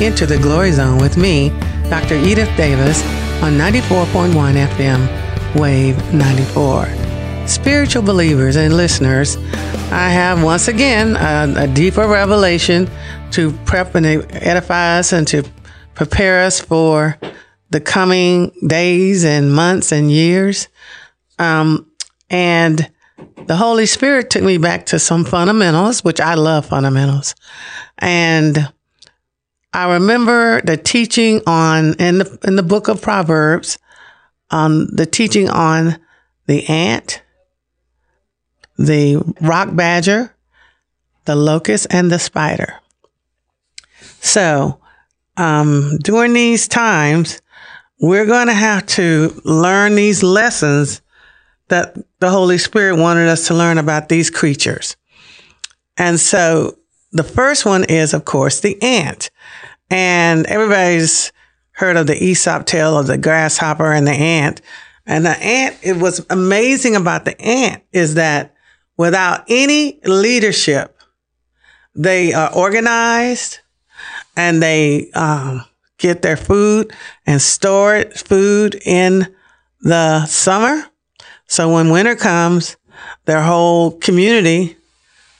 Enter the Glory Zone with me, Dr. Edith Davis, on 94.1 FM, Wave 94. Spiritual believers and listeners, I have once again a, a deeper revelation to prep and edify us and to prepare us for the coming days and months and years. Um, and the Holy Spirit took me back to some fundamentals, which I love fundamentals. And I remember the teaching on in the in the book of Proverbs, um, the teaching on the ant, the rock badger, the locust, and the spider. So, um, during these times, we're going to have to learn these lessons that the Holy Spirit wanted us to learn about these creatures. And so the first one is, of course, the ant. And everybody's heard of the Aesop tale of the grasshopper and the ant. And the ant, it was amazing about the ant is that without any leadership, they are organized and they um, get their food and store food in the summer. So when winter comes, their whole community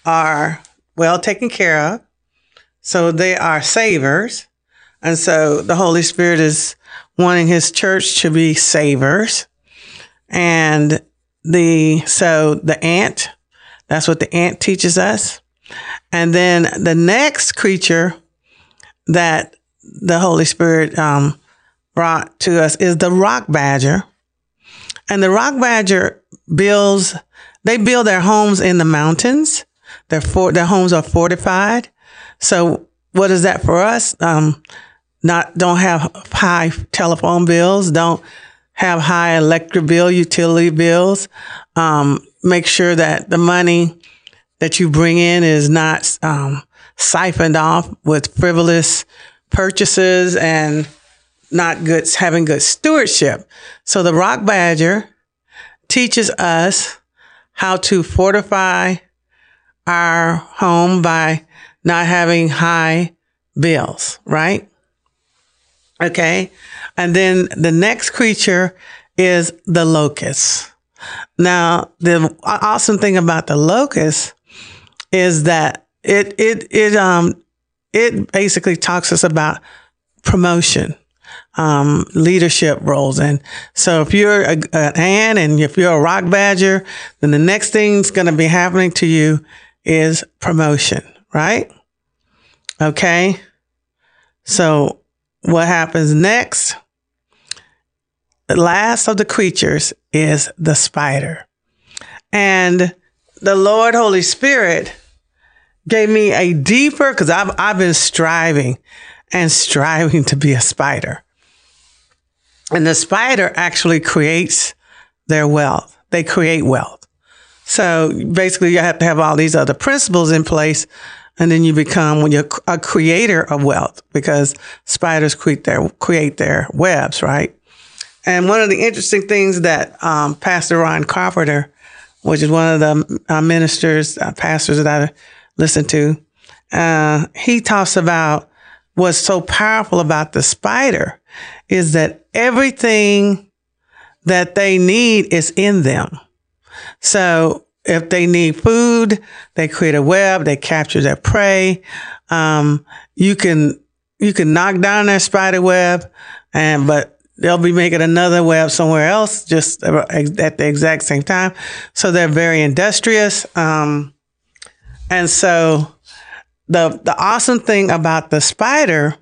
are well taken care of. So they are savers. And so the Holy Spirit is wanting his church to be savers. And the, so the ant, that's what the ant teaches us. And then the next creature that the Holy Spirit, um, brought to us is the rock badger. And the rock badger builds, they build their homes in the mountains. Their for, their homes are fortified. So what is that for us? Um, not, don't have high telephone bills. Don't have high electric bill, utility bills. Um, make sure that the money that you bring in is not, um, siphoned off with frivolous purchases and not good, having good stewardship. So the rock badger teaches us how to fortify our home by not having high bills, right? Okay. And then the next creature is the locust. Now, the awesome thing about the locust is that it, it, it, um, it basically talks us about promotion, um, leadership roles. And so if you're a, an ant and if you're a rock badger, then the next thing's going to be happening to you is promotion, right? Okay. So what happens next? The last of the creatures is the spider. And the Lord Holy Spirit gave me a deeper, cause I've, I've been striving and striving to be a spider. And the spider actually creates their wealth. They create wealth. So basically you have to have all these other principles in place. And then you become when you're a creator of wealth because spiders create their, create their webs, right? And one of the interesting things that, um, Pastor Ron Carpenter, which is one of the uh, ministers, uh, pastors that I listen to, uh, he talks about what's so powerful about the spider is that everything that they need is in them. So if they need food, they create a web, they capture their prey. Um, you can, you can knock down their spider web and, but they'll be making another web somewhere else just at the exact same time. So they're very industrious. Um, and so the, the awesome thing about the spider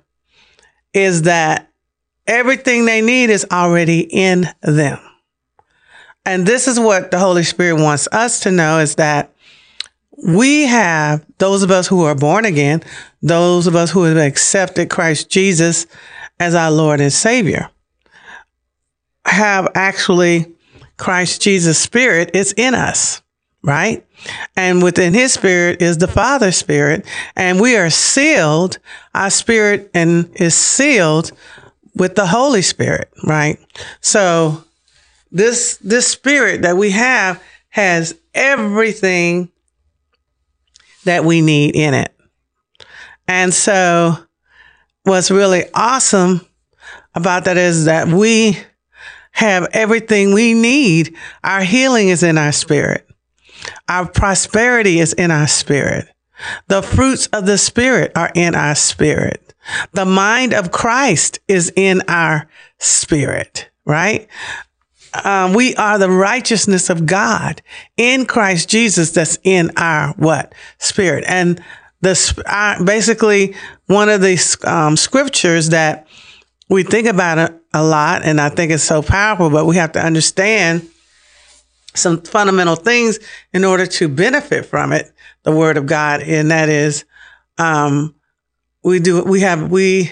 is that everything they need is already in them. And this is what the Holy Spirit wants us to know is that we have those of us who are born again, those of us who have accepted Christ Jesus as our Lord and Savior, have actually Christ Jesus' spirit is in us right? And within his spirit is the Father's spirit. And we are sealed. Our spirit and is sealed with the Holy Spirit, right? So this, this spirit that we have has everything that we need in it. And so what's really awesome about that is that we have everything we need. Our healing is in our spirit. Our prosperity is in our spirit. The fruits of the spirit are in our spirit. The mind of Christ is in our spirit, right? Um, we are the righteousness of God in Christ Jesus that's in our what? Spirit. And the uh, basically one of the um, scriptures that we think about it a lot and I think it's so powerful but we have to understand some fundamental things in order to benefit from it the word of God and that is um, we do we have we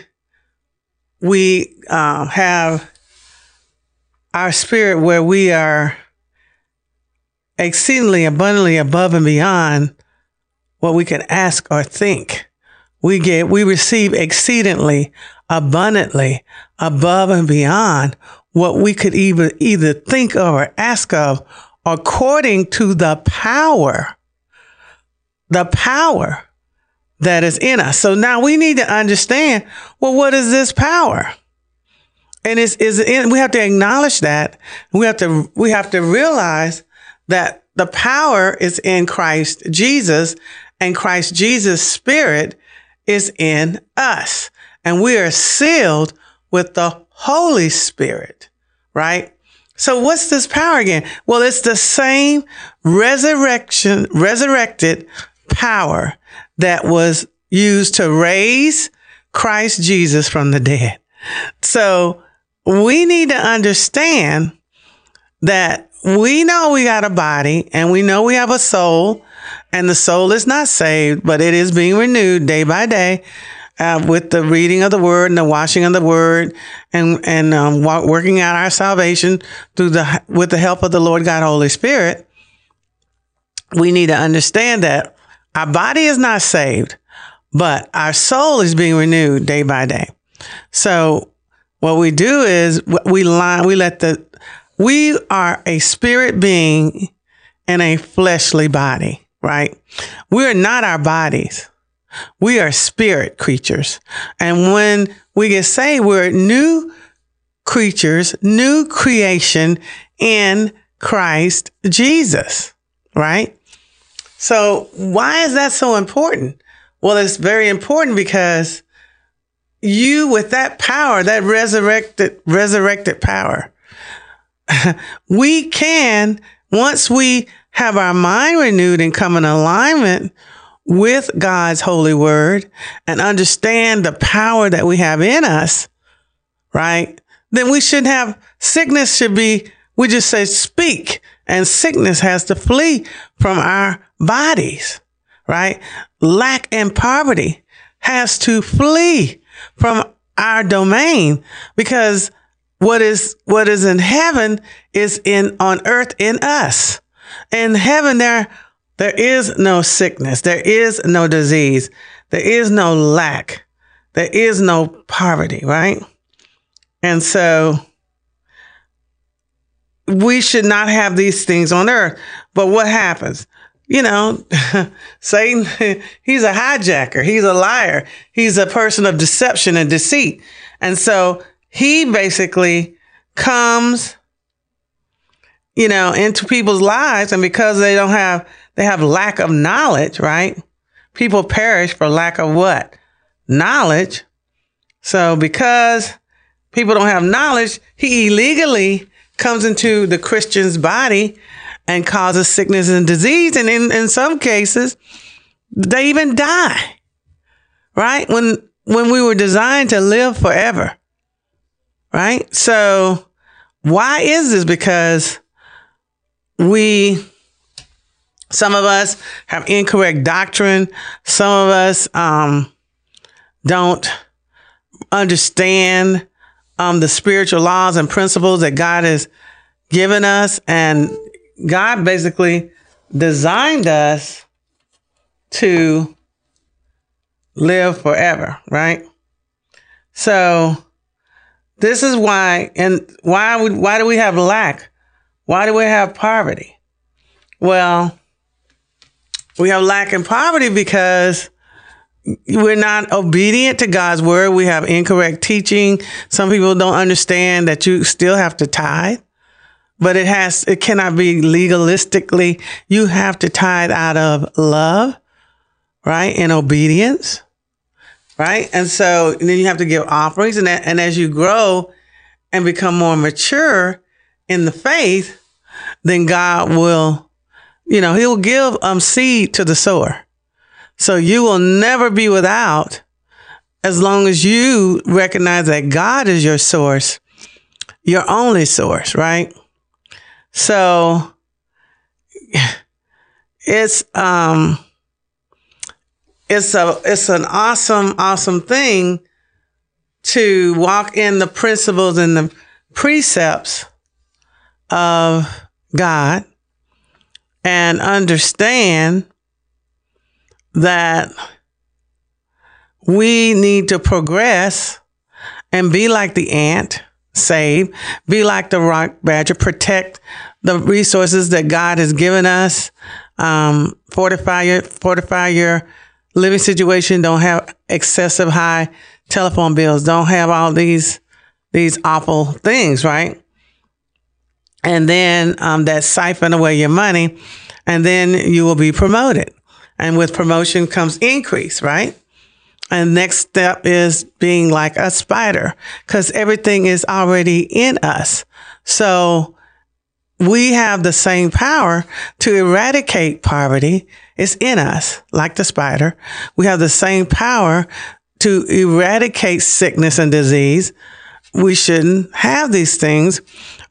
we um, have our spirit where we are exceedingly abundantly above and beyond what we can ask or think. We get, we receive exceedingly abundantly above and beyond what we could even either think of or ask of according to the power, the power that is in us. So now we need to understand, well, what is this power? And it's, is we have to acknowledge that. We have to, we have to realize that the power is in Christ Jesus and Christ Jesus spirit is in us and we are sealed with the Holy Spirit, right? So what's this power again? Well, it's the same resurrection, resurrected power that was used to raise Christ Jesus from the dead. So we need to understand that we know we got a body and we know we have a soul and the soul is not saved, but it is being renewed day by day. Uh, with the reading of the word and the washing of the word and and um, working out our salvation through the with the help of the Lord God Holy Spirit, we need to understand that our body is not saved, but our soul is being renewed day by day. So what we do is we line, we let the, we are a spirit being in a fleshly body, right? We are not our bodies. We are spirit creatures. And when we get saved, we're new creatures, new creation in Christ Jesus, right? So why is that so important? Well, it's very important because you with that power, that resurrected, resurrected power, we can, once we have our mind renewed and come in alignment with God's holy word and understand the power that we have in us, right? Then we should have sickness should be, we just say speak and sickness has to flee from our bodies, right? Lack and poverty has to flee from our domain because what is what is in heaven is in on earth in us. In heaven there there is no sickness, there is no disease, there is no lack, there is no poverty, right? And so we should not have these things on earth. But what happens? You know, Satan, he's a hijacker. He's a liar. He's a person of deception and deceit. And so he basically comes, you know, into people's lives. And because they don't have, they have lack of knowledge, right? People perish for lack of what? Knowledge. So because people don't have knowledge, he illegally comes into the Christian's body and causes sickness and disease. And in, in some cases, they even die. Right? When, when we were designed to live forever. Right? So why is this? Because we, some of us have incorrect doctrine. Some of us, um, don't understand, um, the spiritual laws and principles that God has given us. And God basically designed us to live forever, right? So this is why, and why would, why do we have lack? Why do we have poverty? Well, we have lack and poverty because we're not obedient to God's word. We have incorrect teaching. Some people don't understand that you still have to tithe, but it has, it cannot be legalistically. You have to tithe out of love, right? And obedience, right? And so and then you have to give offerings. And, and as you grow and become more mature in the faith, then God will, you know, he'll give um seed to the sower so you will never be without as long as you recognize that God is your source, your only source, right? So it's um it's a it's an awesome awesome thing to walk in the principles and the precepts of God and understand that we need to progress and be like the ant, save, be like the rock badger, protect the resources that God has given us, um, fortify your, fortify your living situation. Don't have excessive high telephone bills. Don't have all these, these awful things, right? And then, um, that siphon away your money and then you will be promoted. And with promotion comes increase, right? And next step is being like a spider because everything is already in us. So we have the same power to eradicate poverty. It's in us, like the spider. We have the same power to eradicate sickness and disease. We shouldn't have these things,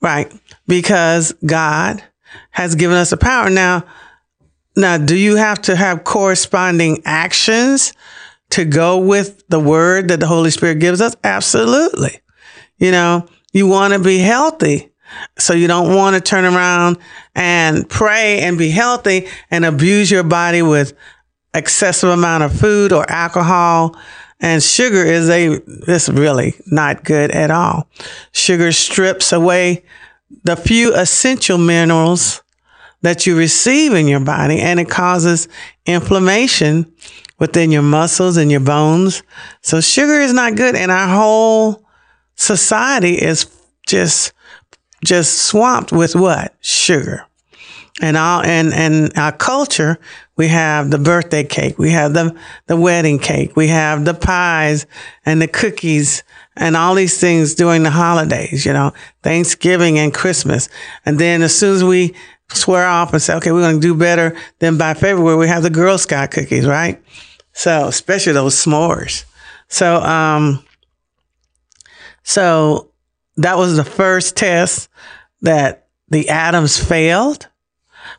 right? Because God has given us the power. Now, now, do you have to have corresponding actions to go with the word that the Holy Spirit gives us? Absolutely. You know, you want to be healthy. So you don't want to turn around and pray and be healthy and abuse your body with excessive amount of food or alcohol. And sugar is a, it's really not good at all. Sugar strips away the few essential minerals that you receive in your body and it causes inflammation within your muscles and your bones. So sugar is not good and our whole society is just, just swamped with what? Sugar. And all, and, and our culture, we have the birthday cake. We have the, the wedding cake. We have the pies and the cookies and all these things during the holidays, you know, Thanksgiving and Christmas. And then as soon as we swear off and say, okay, we're going to do better. Then by February, we have the Girl Scout cookies, right? So, especially those s'mores. So, um, so that was the first test that the Adams failed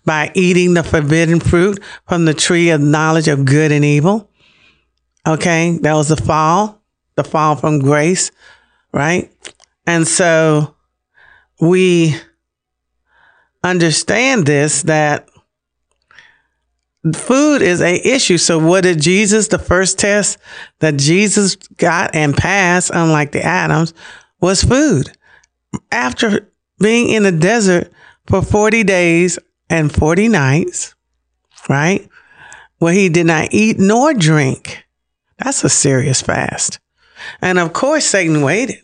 by eating the forbidden fruit from the tree of knowledge of good and evil. Okay. That was the fall, the fall from grace, right? And so we, understand this that food is a issue. So what did Jesus, the first test that Jesus got and passed, unlike the Adams, was food. After being in the desert for 40 days and 40 nights, right? Where he did not eat nor drink. That's a serious fast. And of course, Satan waited.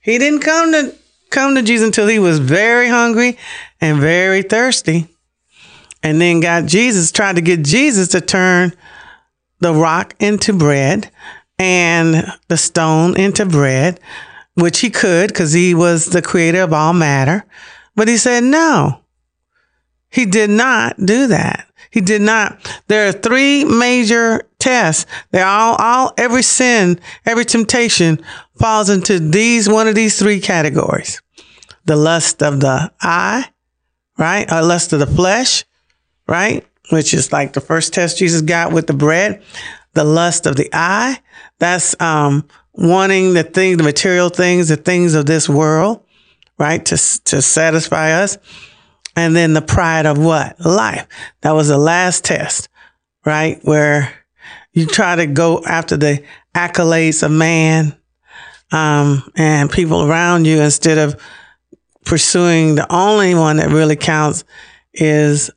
He didn't come to come to Jesus until he was very hungry and very thirsty. And then got Jesus, tried to get Jesus to turn the rock into bread and the stone into bread, which he could because he was the creator of all matter. But he said, no, he did not do that. He did not. There are three major tests. They're all, all, every sin, every temptation falls into these, one of these three categories the lust of the eye, right? Or lust of the flesh, right? Which is like the first test Jesus got with the bread. The lust of the eye. That's, um, wanting the things, the material things, the things of this world, right? To, to satisfy us. And then the pride of what? Life. That was the last test, right? Where you try to go after the accolades of man, um, and people around you instead of pursuing the only one that really counts is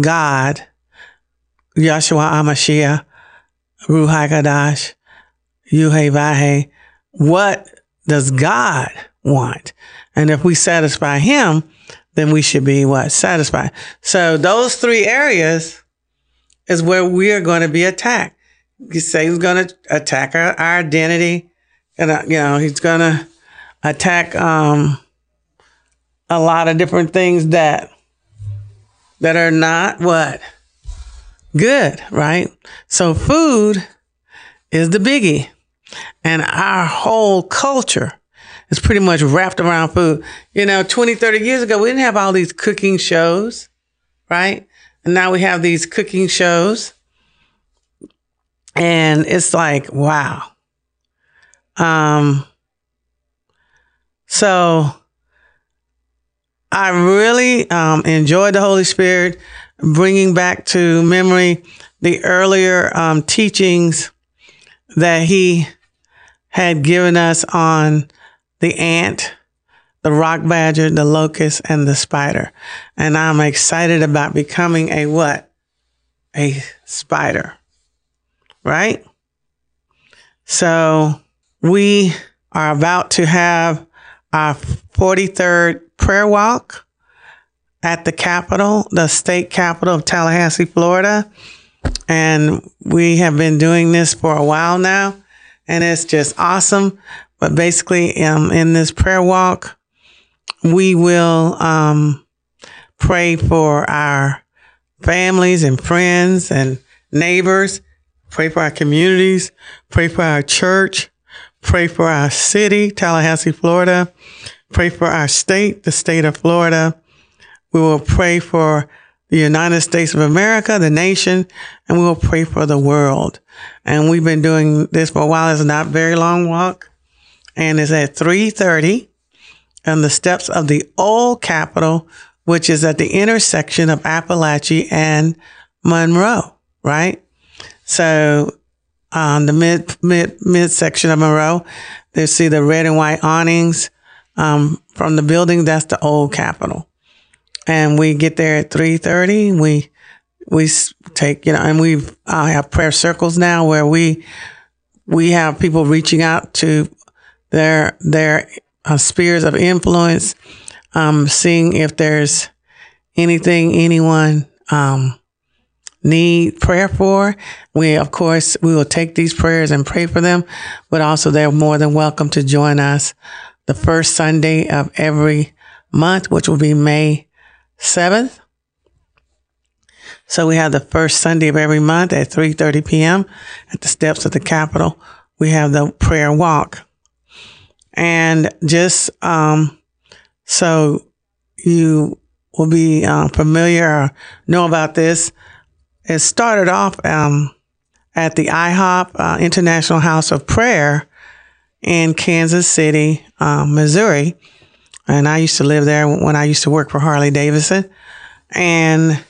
God, Yahshua HaMashiach, Ruach HaKodesh, Yuhe Vahe. What does God want? And if we satisfy him, then we should be what? Satisfied. So those three areas is where we are going to be attacked. Satan's going to attack our, our identity. And, uh, you know, he's going to attack, um, a lot of different things that, that are not what? Good, right? So food is the biggie. And our whole culture is pretty much wrapped around food. You know, 20, 30 years ago, we didn't have all these cooking shows, right? And now we have these cooking shows. And it's like, wow. Um, so I really um, enjoyed the Holy Spirit bringing back to memory the earlier um, teachings that He had given us on the ant, the rock badger, the locust, and the spider. And I'm excited about becoming a what? A spider. Right? So we are about to have our 43rd prayer walk at the Capitol, the state capital of Tallahassee, Florida. And we have been doing this for a while now. And it's just awesome. But basically, um, in this prayer walk, we will um, pray for our families and friends and neighbors, pray for our communities, pray for our church, pray for our city, Tallahassee, Florida, pray for our state, the state of Florida. We will pray for the United States of America, the nation, and we will pray for the world. And we've been doing this for a while. It's not very long walk and it's at 330 on the steps of the old Capitol, which is at the intersection of Apalachee and Monroe, right? So on the mid mid mid section of Monroe, they see the red and white awnings um, from the building. That's the old Capitol, and we get there at three thirty. We we take you know, and we uh, have prayer circles now where we we have people reaching out to their their uh, spheres of influence, um, seeing if there's anything anyone um, need prayer for. We, of course, we will take these prayers and pray for them, but also they're more than welcome to join us the first Sunday of every month, which will be May 7th. So we have the first Sunday of every month at 3.30 p.m. at the steps of the Capitol. We have the prayer walk. And just um, so you will be uh, familiar or know about this, it started off um, at the IHOP uh, International House of Prayer in Kansas City, um, Missouri. And I used to live there when I used to work for Harley Davidson. And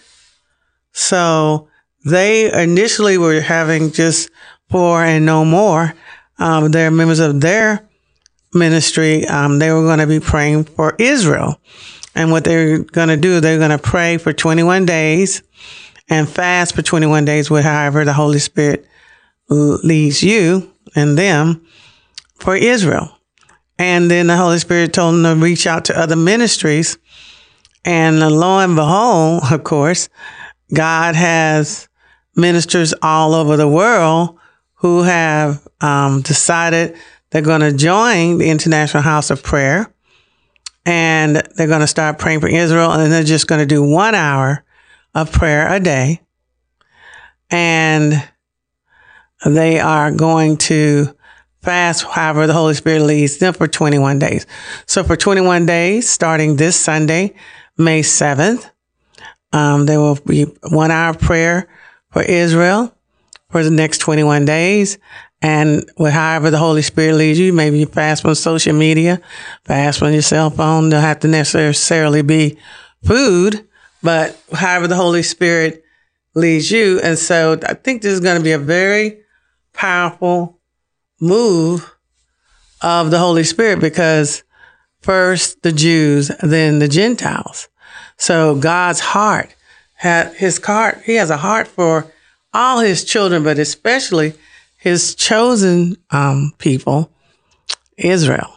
so they initially were having just four and no more. Um, they're members of their ministry, um, they were going to be praying for Israel. And what they're going to do, they're going to pray for 21 days and fast for 21 days with however the Holy Spirit leads you and them for Israel. And then the Holy Spirit told them to reach out to other ministries. And lo and behold, of course, God has ministers all over the world who have um, decided they're going to join the International House of Prayer and they're going to start praying for Israel and they're just going to do one hour of prayer a day. And they are going to fast however the Holy Spirit leads them for 21 days. So for 21 days, starting this Sunday, May 7th, um, there will be one hour prayer for Israel for the next 21 days. And with however the Holy Spirit leads you, maybe you fast from social media, fast from your cell phone. Don't have to necessarily be food, but however the Holy Spirit leads you. And so I think this is going to be a very powerful move of the Holy Spirit because first the Jews, then the Gentiles. So God's heart had his heart. He has a heart for all his children, but especially his chosen um, people, Israel.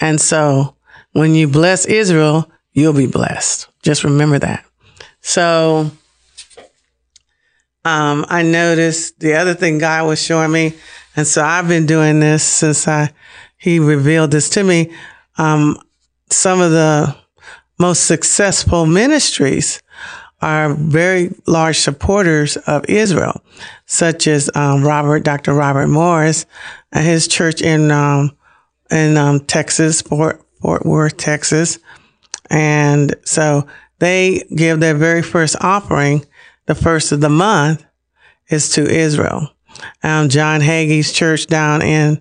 And so when you bless Israel, you'll be blessed. Just remember that. So um, I noticed the other thing God was showing me, and so I've been doing this since I He revealed this to me. Um, some of the most successful ministries are very large supporters of Israel, such as um, Robert, Dr. Robert Morris, and his church in um, in um, Texas, Fort Fort Worth, Texas, and so they give their very first offering, the first of the month, is to Israel. Um, John Hagee's church down in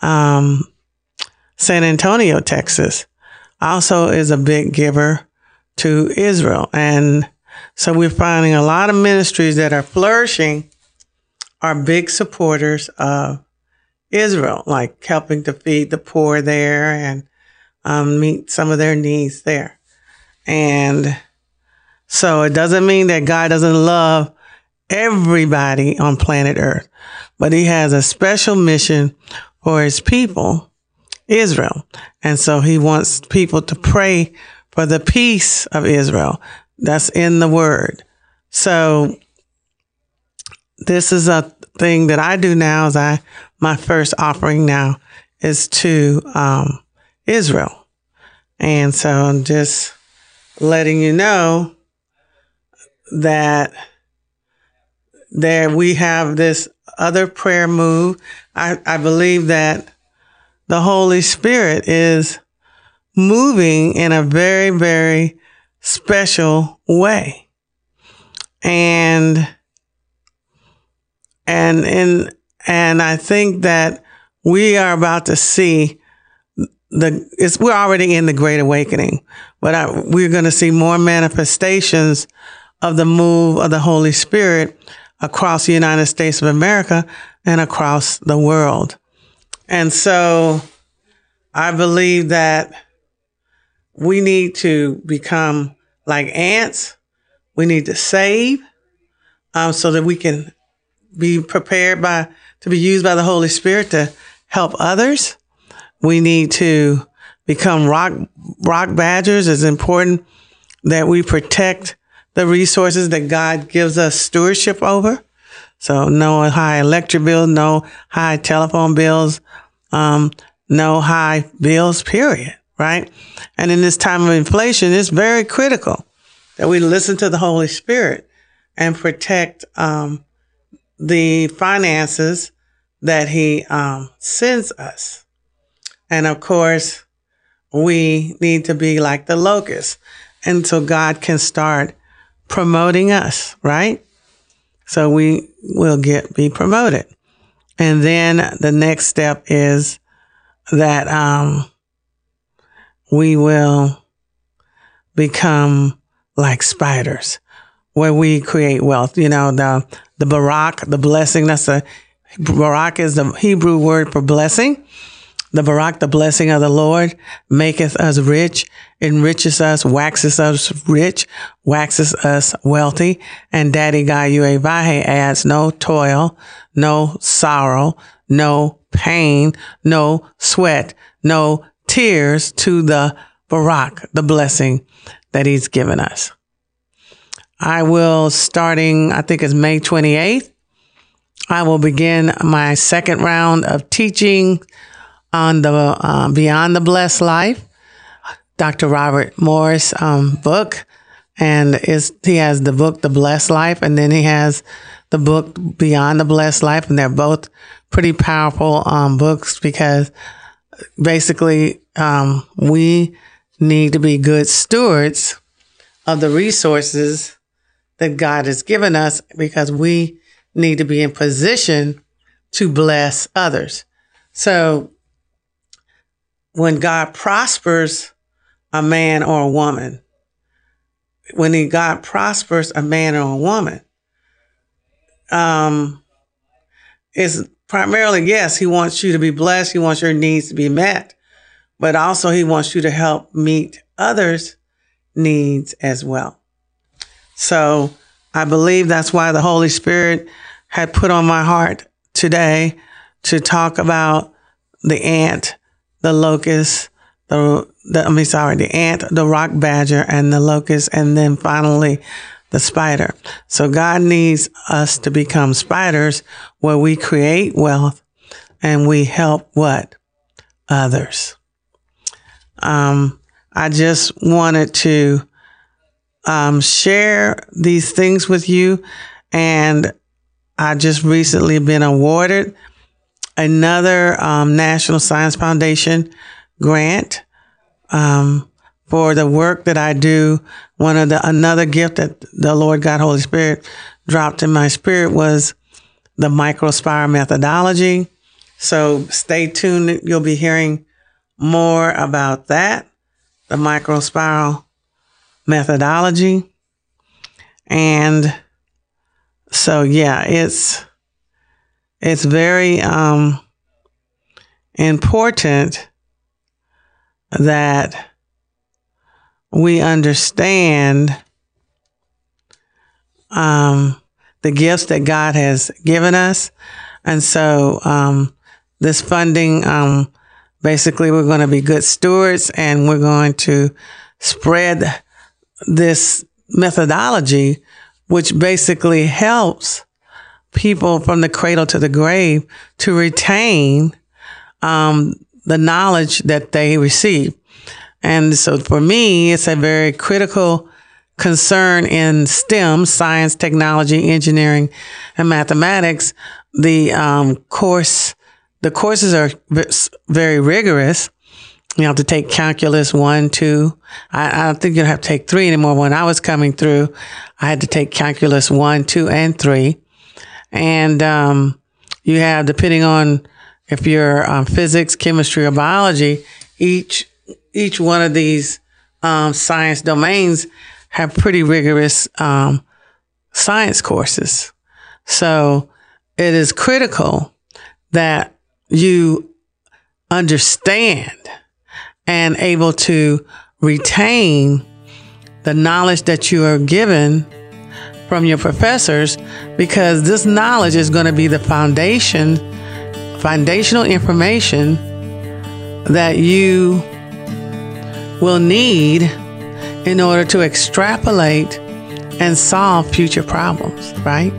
um, San Antonio, Texas, also is a big giver to Israel, and so we're finding a lot of ministries that are flourishing are big supporters of Israel, like helping to feed the poor there and um, meet some of their needs there. And so it doesn't mean that God doesn't love everybody on planet Earth, but he has a special mission for his people, Israel. And so he wants people to pray for the peace of Israel. That's in the word. So this is a thing that I do now is I, my first offering now is to, um, Israel. And so I'm just letting you know that there we have this other prayer move. I, I believe that the Holy Spirit is moving in a very, very special way. And, and, and, and I think that we are about to see the, it's, we're already in the great awakening, but I, we're going to see more manifestations of the move of the Holy Spirit across the United States of America and across the world. And so I believe that we need to become like ants. We need to save um, so that we can be prepared by to be used by the Holy Spirit to help others. We need to become rock rock badgers. It's important that we protect the resources that God gives us stewardship over. So no high electric bills, no high telephone bills, um, no high bills, period right? And in this time of inflation, it's very critical that we listen to the Holy Spirit and protect um, the finances that He um, sends us. And of course, we need to be like the locust until God can start promoting us, right? So we will get be promoted. And then the next step is that um, we will become like spiders where we create wealth. You know, the, the barak, the blessing, that's a, barak is the Hebrew word for blessing. The barak, the blessing of the Lord, maketh us rich, enriches us, waxes us rich, waxes us wealthy. And Daddy God Vahe adds no toil, no sorrow, no pain, no sweat, no tears to the Barak, the blessing that he's given us. I will, starting, I think it's May 28th, I will begin my second round of teaching on the uh, Beyond the Blessed Life, Dr. Robert Morris um, book. And is he has the book, The Blessed Life, and then he has the book Beyond the Blessed Life. And they're both pretty powerful um, books because basically, um, we need to be good stewards of the resources that God has given us because we need to be in position to bless others. So when God prospers a man or a woman, when he, God prospers a man or a woman, um, is primarily, yes, he wants you to be blessed. He wants your needs to be met, but also he wants you to help meet others' needs as well. So I believe that's why the Holy Spirit had put on my heart today to talk about the ant, the locust, the, the I mean, sorry, the ant, the rock badger, and the locust, and then finally the spider. So God needs us to become spiders where we create wealth and we help what? Others. Um, I just wanted to um, share these things with you. And I just recently been awarded another um, National Science Foundation grant um, for the work that I do. One of the another gift that the Lord God Holy Spirit dropped in my spirit was the microspiral methodology. So stay tuned. You'll be hearing more about that, the microspiral methodology. And so, yeah, it's, it's very, um, important that we understand, um, the gifts that God has given us. And so, um, this funding, um, basically we're going to be good stewards and we're going to spread this methodology, which basically helps people from the cradle to the grave to retain um, the knowledge that they receive. And so for me, it's a very critical concern in STEM, science, technology, engineering, and mathematics. The um, course, the courses are very rigorous you have to take calculus one, two. I, I don't think you have to take three anymore. When I was coming through, I had to take calculus one, two, and three. And, um, you have, depending on if you're um, physics, chemistry, or biology, each, each one of these, um, science domains have pretty rigorous, um, science courses. So it is critical that you understand and able to retain the knowledge that you are given from your professors because this knowledge is going to be the foundation, foundational information that you will need in order to extrapolate and solve future problems, right?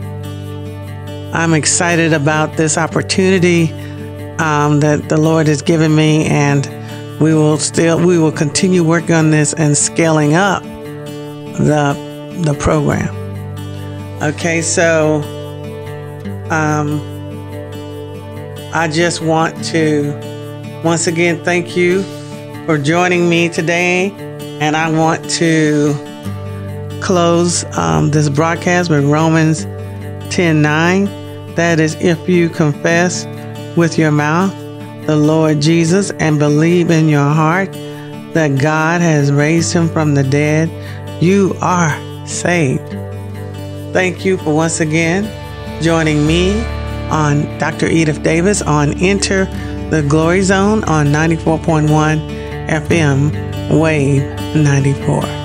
I'm excited about this opportunity um, that the Lord has given me and we will still we will continue working on this and scaling up the the program. Okay, so um, I just want to once again thank you for joining me today, and I want to close um, this broadcast with Romans 10 9. That is, if you confess with your mouth the Lord Jesus and believe in your heart that God has raised him from the dead, you are saved. Thank you for once again joining me on Dr. Edith Davis on Enter the Glory Zone on 94.1 FM, Wave 94.